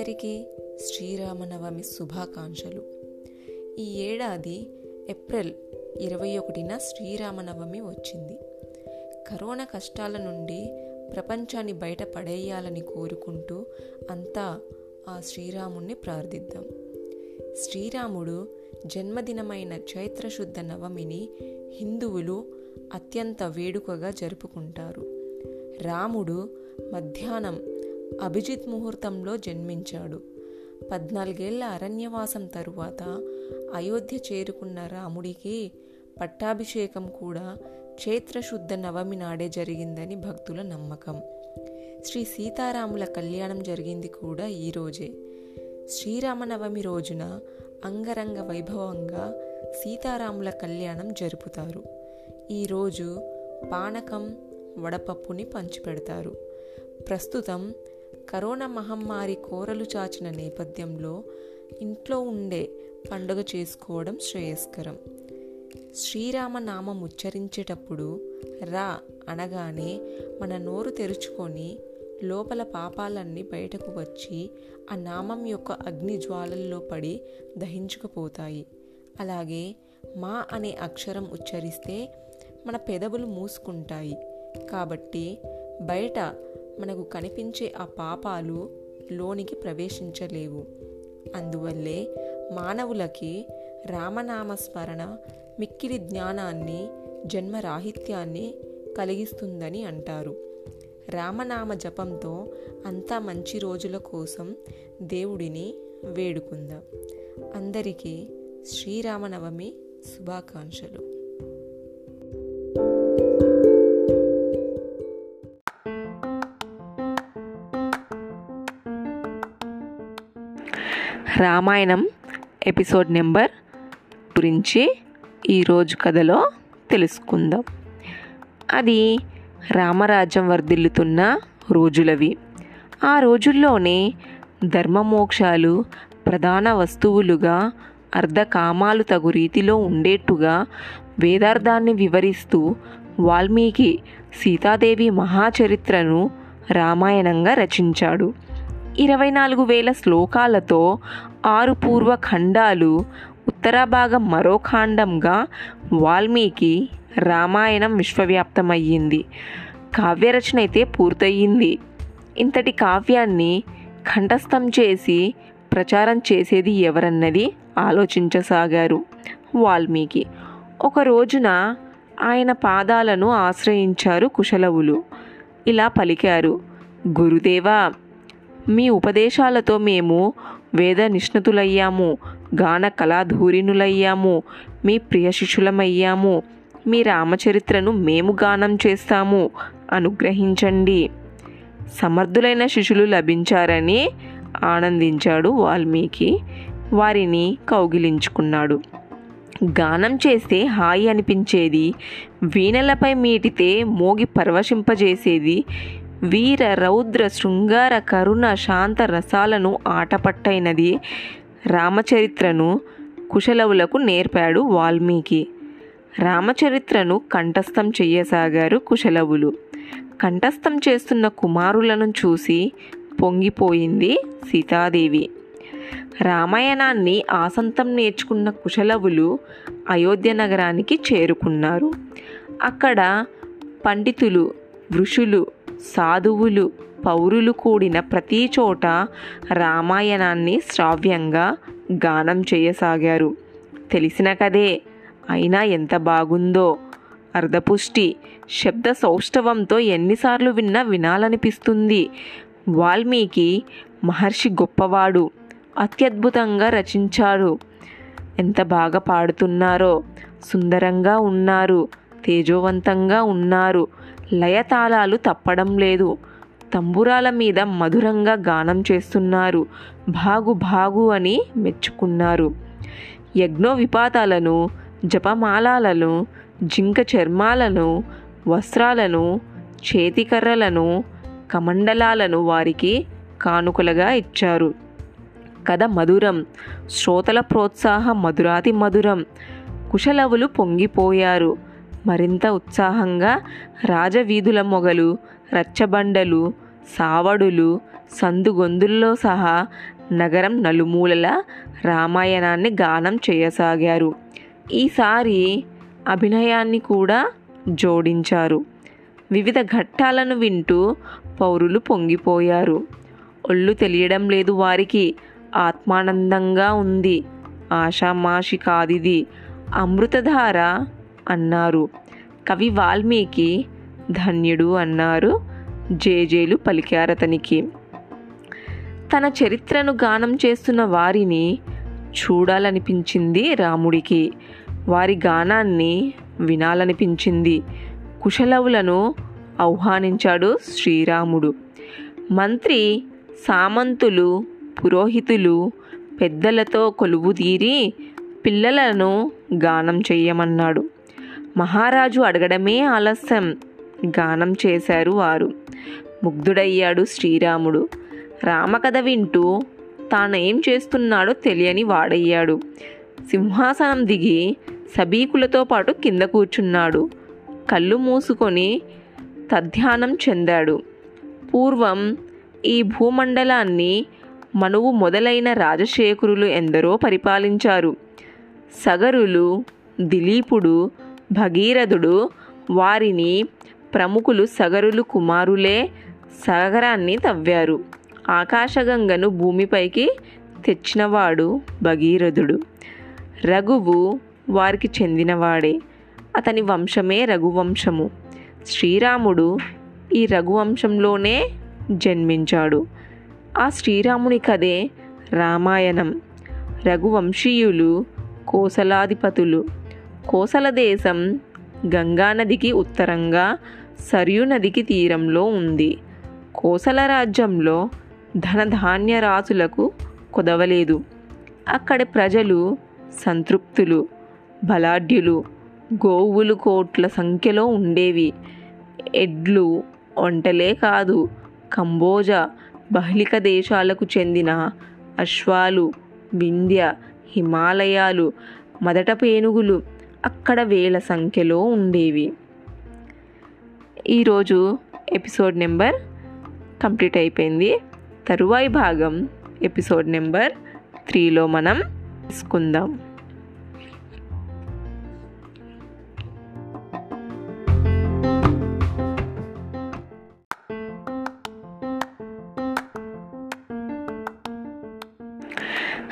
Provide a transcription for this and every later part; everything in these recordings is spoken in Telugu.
అందరికీ శ్రీరామనవమి శుభాకాంక్షలు. ఈ ఏడాది ఏప్రిల్ ఇరవై ఒకటిన శ్రీరామనవమి వచ్చింది. కరోనా కష్టాల నుండి ప్రపంచాన్ని బయట పడేయాలని కోరుకుంటూ అంతా ఆ శ్రీరాముణ్ణి ప్రార్థిద్దాం. శ్రీరాముడు జన్మదినమైన చైత్రశుద్ధ నవమిని హిందువులు అత్యంత వేడుకగా జరుపుకుంటారు. రాముడు మధ్యాహ్నం అభిజిత్ ముహూర్తంలో జన్మించాడు. పద్నాలుగేళ్ళ అరణ్యవాసం తరువాత అయోధ్య చేరుకున్న రాముడికి పట్టాభిషేకం కూడా చైత్రశుద్ధ నవమి నాడే జరిగిందని భక్తుల నమ్మకం. శ్రీ సీతారాముల కళ్యాణం జరిగింది కూడా ఈరోజే శ్రీరామనవమి రోజున అంగరంగ వైభవంగా సీతారాముల కళ్యాణం జరుపుతారు. ఈరోజు పానకం వడపప్పుని పంచిపెడతారు. ప్రస్తుతం కరోనా మహమ్మారి కోరలు చాచిన నేపథ్యంలో ఇంట్లో ఉండే పండుగ చేసుకోవడం శ్రేయస్కరం. శ్రీరామనామం ఉచ్చరించేటప్పుడు రా అనగానే మన నోరు తెరుచుకొని లోపల పాపాలన్నీ బయటకు వచ్చి ఆ నామం యొక్క అగ్ని జ్వాలల్లో పడి దహించుకుపోతాయి. అలాగే మా అనే అక్షరం ఉచ్చరిస్తే మన పెదవులు మూసుకుంటాయి. కాబట్టి బయట మనకు కనిపించే ఆ పాపాలు లోనికి ప్రవేశించలేవు. అందువల్లే మానవులకి రామనామ స్మరణ మిక్కిలి జ్ఞానాన్ని జన్మరాహిత్యాన్ని కలిగిస్తుందని అంటారు. రామనామ జపంతో అంతా మంచి రోజుల కోసం దేవుడిని వేడుకుందాం. అందరికీ శ్రీరామనవమి శుభాకాంక్షలు. రామాయణం ఎపిసోడ్ నెంబర్ గురించి ఈరోజు కథలో తెలుసుకుందాం. అది రామరాజ్యం వర్ధిల్లుతున్న రోజులవి. ఆ రోజుల్లోనే ధర్మమోక్షాలు ప్రధాన వస్తువులుగా అర్ధకామాలు తగు రీతిలో ఉండేట్టుగా వేదార్థాన్ని వివరిస్తూ వాల్మీకి సీతాదేవి మహాచరిత్రను రామాయణంగా రచించాడు. ఇరవై నాలుగు వేల శ్లోకాలతో ఆరు పూర్వ ఖండాలు ఉత్తర భాగం మరో ఖాండంగా వాల్మీకి రామాయణం విశ్వవ్యాప్తమయ్యింది. కావ్యరచన అయితే పూర్తయింది ఇంతటి కావ్యాన్ని కంఠస్థం చేసి ప్రచారం చేసేది ఎవరన్నది ఆలోచించసాగారు వాల్మీకి. ఒక రోజున ఆయన పాదాలను ఆశ్రయించారు కుశలవులు. ఇలా పలికారు గురుదేవా మీ ఉపదేశాలతో మేము వేద నిష్ణతులయ్యాము గాన కళాధూరినులయ్యాము మీ ప్రియ శిష్యులమయ్యాము మీ రామచరిత్రను మేము గానం చేస్తాము అనుగ్రహించండి. సమర్థులైన శిష్యులు లభించారని ఆనందించాడు వాల్మీకి. వారిని కౌగిలించుకున్నాడు. గానం చేస్తే హాయి అనిపించేది వీణలపై మీటితే మోగి పరవశింపజేసేది వీర రౌద్ర శృంగార కరుణ శాంత రసాలను ఆటపట్టైనది రామచరిత్రను కుశలవులకు నేర్పాడు వాల్మీకి. రామచరిత్రను కంఠస్థం చెయ్యసాగారు కుశలవులు. కంఠస్థం చేస్తున్న కుమారులను చూసి పొంగిపోయింది సీతాదేవి. రామాయణాన్ని ఆసంతం నేర్చుకున్న కుశలవులు అయోధ్య నగరానికి చేరుకున్నారు. అక్కడ పండితులు ఋషులు సాధువులు పౌరులు కూడిన ప్రతి చోట రామాయణాన్ని శ్రావ్యంగా గానం చేయసాగారు. తెలిసిన కదే అయినా ఎంత బాగుందో? అర్ధపుష్టి శబ్ద సౌష్ఠవంతో ఎన్నిసార్లు విన్నా వినాలనిపిస్తుంది. వాల్మీకి మహర్షి గొప్పవాడు అత్యద్భుతంగా రచించారు. ఎంత బాగా పాడుతున్నారో సుందరంగా ఉన్నారు తేజోవంతంగా ఉన్నారు లయతాళాలు తప్పడం లేదు. తంబురాల మీద మధురంగా గానం చేస్తున్నారు. బాగు బాగు అని మెచ్చుకున్నారు. యజ్ఞో విపాతాలను జపమాలాలను జింక చర్మాలను వస్త్రాలను చేతికర్రలను కమండలాలను వారికి కానుకలుగా ఇచ్చారు. కథ మధురం. శ్రోతల ప్రోత్సాహ మధురాతి మధురం. కుశలవులు పొంగిపోయారు. మరింత ఉత్సాహంగా రాజవీధుల మొగలు రచ్చబండలు సావడులు సందుగొందుల్లో సహా నగరం నలుమూలల రామాయణాన్ని గానం చేయసాగారు. ఈసారి అభినయాన్ని కూడా జోడించారు. వివిధ ఘట్టాలను వింటూ పౌరులు పొంగిపోయారు. ఒళ్ళు తెలియడం లేదు వారికి. ఆత్మానందంగా ఉంది. ఆషామాషి కాదిది అమృతధార అన్నారు. కవి వాల్మీకి ధన్యుడు అన్నారు. జేజేలు పలికారతనికి తన చరిత్రను గానం చేస్తున్న వారిని చూడాలనిపించింది రాముడికి. వారి గానాన్ని వినాలనిపించింది. కుశలవులను ఆహ్వానించాడు శ్రీరాముడు. మంత్రి సామంతులు పురోహితులు పెద్దలతో కొలువుదీరి పిల్లలను గానం చెయ్యమన్నాడు మహారాజు అడగడమే ఆలస్యం. గానం చేశారు వారు. ముగ్ధుడయ్యాడు శ్రీరాముడు. రామకథ వింటూ తాను ఏం చేస్తున్నాడో తెలియని వాడయ్యాడు. సింహాసనం దిగి సబీకులతో పాటు కింద కూర్చున్నాడు. కళ్ళు మూసుకొని తధ్యానం చెందాడు. పూర్వం ఈ భూమండలాన్ని మనువు మొదలైన రాజశేఖరులు ఎందరో పరిపాలించారు. సగరులు దిలీపుడు భగీరథుడు వారిని ప్రముఖులు సగరులు కుమారులే సాగరాన్ని తవ్వారు. ఆకాశగంగను భూమిపైకి తెచ్చినవాడు భగీరథుడు. రఘువు వారికి చెందినవాడే. అతని వంశమే రఘువంశము. శ్రీరాముడు ఈ రఘువంశంలోనే జన్మించాడు. ఆ శ్రీరాముని కథే రామాయణం. రఘువంశీయులు కోసలాధిపతులు. కోసల దేశం గంగానదికి ఉత్తరంగా సరియు నదికి తీరంలో ఉంది. కోసల రాజ్యంలో ధనధాన్య రాసులకు కుదవలేదు. అక్కడి ప్రజలు సంతృప్తులు బలాఢ్యులు గోవులు కోట్ల సంఖ్యలో ఉండేవి. ఎడ్లు ఒంటలే కాదు కంబోజ బహ్లిక దేశాలకు చెందిన అశ్వాలు వింధ్య హిమాలయాలు మొదట పేనుగులు అక్కడ వేల సంఖ్యలో ఉండేవి. ఈరోజు ఎపిసోడ్ నెంబర్ కంప్లీట్ అయిపోయింది. తరువాయి భాగం ఎపిసోడ్ నెంబర్ త్రీలో మనం తీసుకుందాం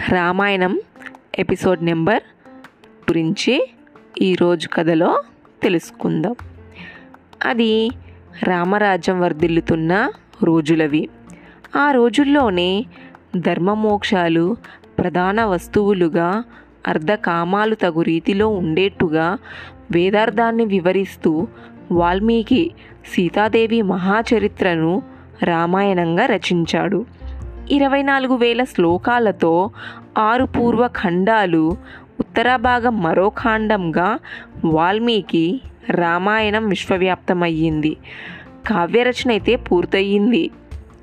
రామాయణం ఎపిసోడ్ నెంబర్ గురించి ఈరోజు కథలో తెలుసుకుందాం. అది రామరాజ్యం వర్ధిల్లుతున్న రోజులవి. ఆ రోజుల్లోనే ధర్మమోక్షాలు ప్రధాన వస్తువులుగా అర్ధకామాలు తగు రీతిలో ఉండేట్టుగా వేదార్థాన్ని వివరిస్తూ వాల్మీకి సీతాదేవి మహాచరిత్రను రామాయణంగా రచించాడు. ఇరవై నాలుగు వేల శ్లోకాలతో ఆరు పూర్వ ఖండాలు ఉత్తర భాగం మరో ఖాండంగా వాల్మీకి రామాయణం విశ్వవ్యాప్తమయ్యింది. కావ్యరచన అయితే పూర్తయింది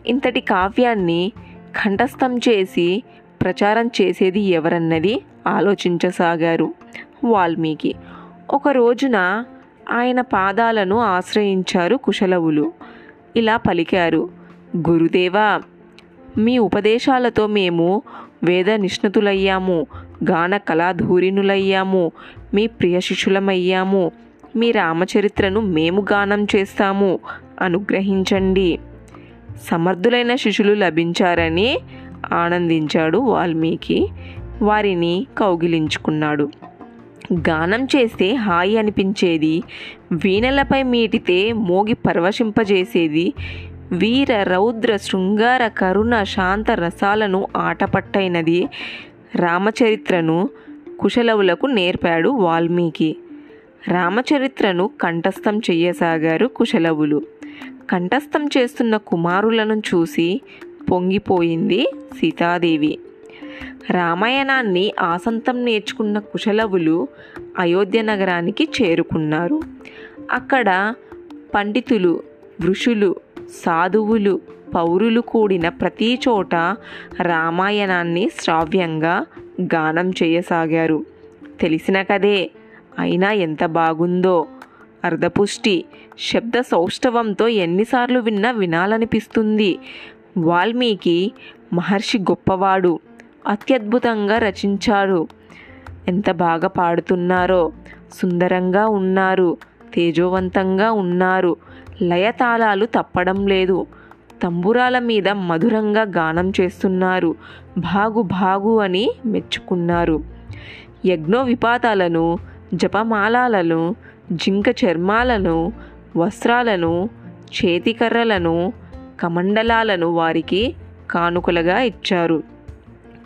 ఇంతటి కావ్యాన్ని కంఠస్థం చేసి ప్రచారం చేసేది ఎవరన్నది ఆలోచించసాగారు వాల్మీకి. ఒక రోజున ఆయన పాదాలను ఆశ్రయించారు కుశలవులు. ఇలా పలికారు గురుదేవా మీ ఉపదేశాలతో మేము వేద నిష్ణతులయ్యాము. గాన కళాధూరినులయ్యాము మీ ప్రియ శిష్యులమయ్యాము. మీ రామచరిత్రను మేము గానం చేస్తాము. అనుగ్రహించండి. సమర్థులైన శిష్యులు లభించారని ఆనందించాడు వాల్మీకి. వారిని కౌగిలించుకున్నాడు. గానం చేస్తే హాయి అనిపించేది. వీణలపై మీటితే మోగి పరవశింపజేసేది. వీర రౌద్ర శృంగార కరుణ శాంత రసాలను ఆటపట్టైనది రామచరిత్రను కుశలవులకు నేర్పాడు వాల్మీకి. రామచరిత్రను కంఠస్థం చెయ్యసాగారు కుశలవులు. కంఠస్థం చేస్తున్న కుమారులను చూసి పొంగిపోయింది సీతాదేవి. రామాయణాన్ని ఆసంతం నేర్చుకున్న కుశలవులు అయోధ్య నగరానికి చేరుకున్నారు. అక్కడ పండితులు ఋషులు సాధువులు పౌరులు కూడిన ప్రతి చోట రామాయణాన్ని శ్రావ్యంగా గానం చేయసాగారు. తెలిసిన కదే అయినా ఎంత బాగుందో. అర్ధపుష్టి శబ్ద సౌష్ఠవంతో ఎన్నిసార్లు విన్నా వినాలనిపిస్తుంది. వాల్మీకి మహర్షి గొప్పవాడు అత్యద్భుతంగా రచించారు. ఎంత బాగా పాడుతున్నారో సుందరంగా ఉన్నారు తేజోవంతంగా ఉన్నారు లయతాళాలు తప్పడం లేదు. తంబురాల మీద మధురంగా గానం చేస్తున్నారు. బాగు భాగు అని మెచ్చుకున్నారు. యజ్ఞో విపాతాలను జపమాలాలను జింక చర్మాలను వస్త్రాలను చేతికర్రలను కమండలాలను వారికి కానుకలుగా ఇచ్చారు.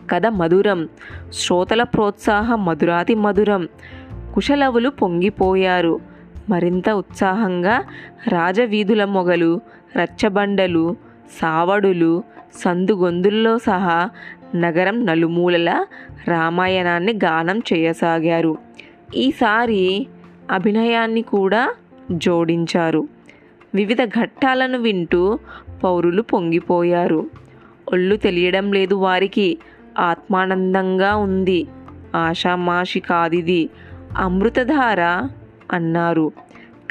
కథ మధురం. శ్రోతల ప్రోత్సాహ మధురాతి మధురం. కుశలవులు పొంగిపోయారు. మరింత ఉత్సాహంగా రాజవీధుల మొగలు రచ్చబండలు సావడులు సందుగొందుల్లో సహా నగరం నలుమూలల రామాయణాన్ని గానం చేయసాగారు. ఈసారి అభినయాన్ని కూడా జోడించారు. వివిధ ఘట్టాలను వింటూ పౌరులు పొంగిపోయారు. ఒళ్ళు తెలియడం లేదు వారికి. ఆత్మానందంగా ఉంది. ఆషామాషి కాదిది అమృతధార అన్నారు.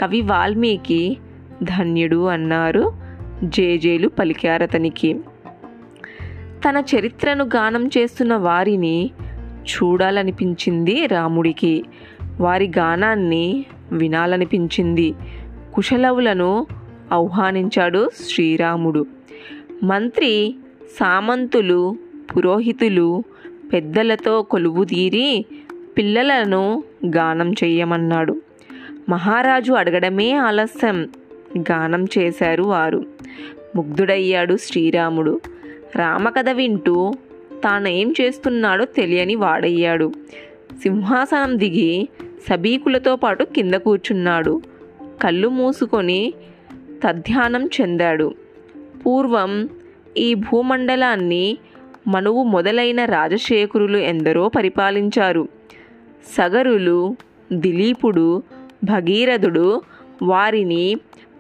కవి వాల్మీకి ధన్యుడు అన్నారు. జేజేలు పలికారతనికి తన చరిత్రను గానం చేస్తున్న వారిని చూడాలనిపించింది రాముడికి. వారి గానాన్ని వినాలనిపించింది. కుశలవులను ఆహ్వానించాడు శ్రీరాముడు. మంత్రి సామంతులు పురోహితులు పెద్దలతో కొలువు తీరి పిల్లలను గానం చెయ్యమన్నాడు. మహారాజు అడగడమే ఆలస్యం. గానం చేశారు వారు. ముగ్ధుడయ్యాడు శ్రీరాముడు. రామకథ వింటూ తానేం చేస్తున్నాడో తెలియని వాడయ్యాడు. సింహాసనం దిగి సబీకులతో పాటు కింద కూర్చున్నాడు. కళ్ళు మూసుకొని తధ్యానం చెందాడు. పూర్వం ఈ భూమండలాన్ని మనువు మొదలైన రాజశేఖరులు ఎందరో పరిపాలించారు. సగరులు దిలీపుడు భగీరథుడు వారిని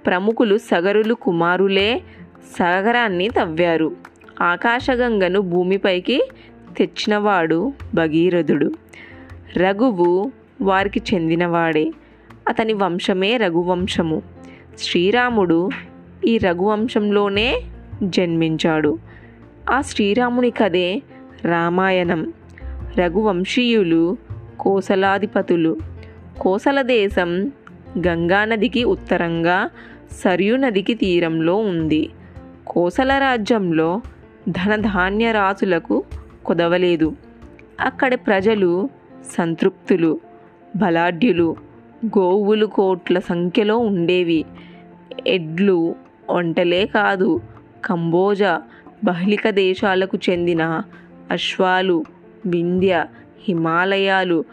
ప్రముఖులు సగరులు కుమారులే సగరాన్ని తవ్వారు. ఆకాశగంగను భూమిపైకి తెచ్చినవాడు భగీరథుడు. రఘువు వారికి చెందినవాడే. అతని వంశమే రఘువంశము. శ్రీరాముడు ఈ రఘువంశంలోనే జన్మించాడు. ఆ శ్రీరాముని కథే రామాయణం. రఘువంశీయులు కోసలాధిపతులు. కోసల దేశం గంగానదికి ఉత్తరంగా సరియు నదికి తీరంలో ఉంది. కోసల రాజ్యంలో ధనధాన్య రాసులకు కుదవలేదు. అక్కడి ప్రజలు సంతృప్తులు బలాఢ్యులు గోవులు కోట్ల సంఖ్యలో ఉండేవి. ఎడ్లు ఒంటలే కాదు కంబోజా బహ్లిక దేశాలకు చెందిన అశ్వాలు వింధ్య హిమాలయాలు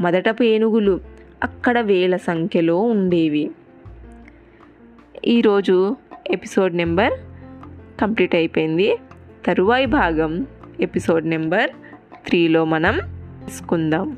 మొదట పేనుగులు అక్కడ వేల సంఖ్యలో ఉండేవి. ఈరోజు ఎపిసోడ్ నెంబర్ కంప్లీట్ అయిపోయింది. తరువాయి భాగం ఎపిసోడ్ నెంబర్ త్రీలో మనం తీసుకుందాం.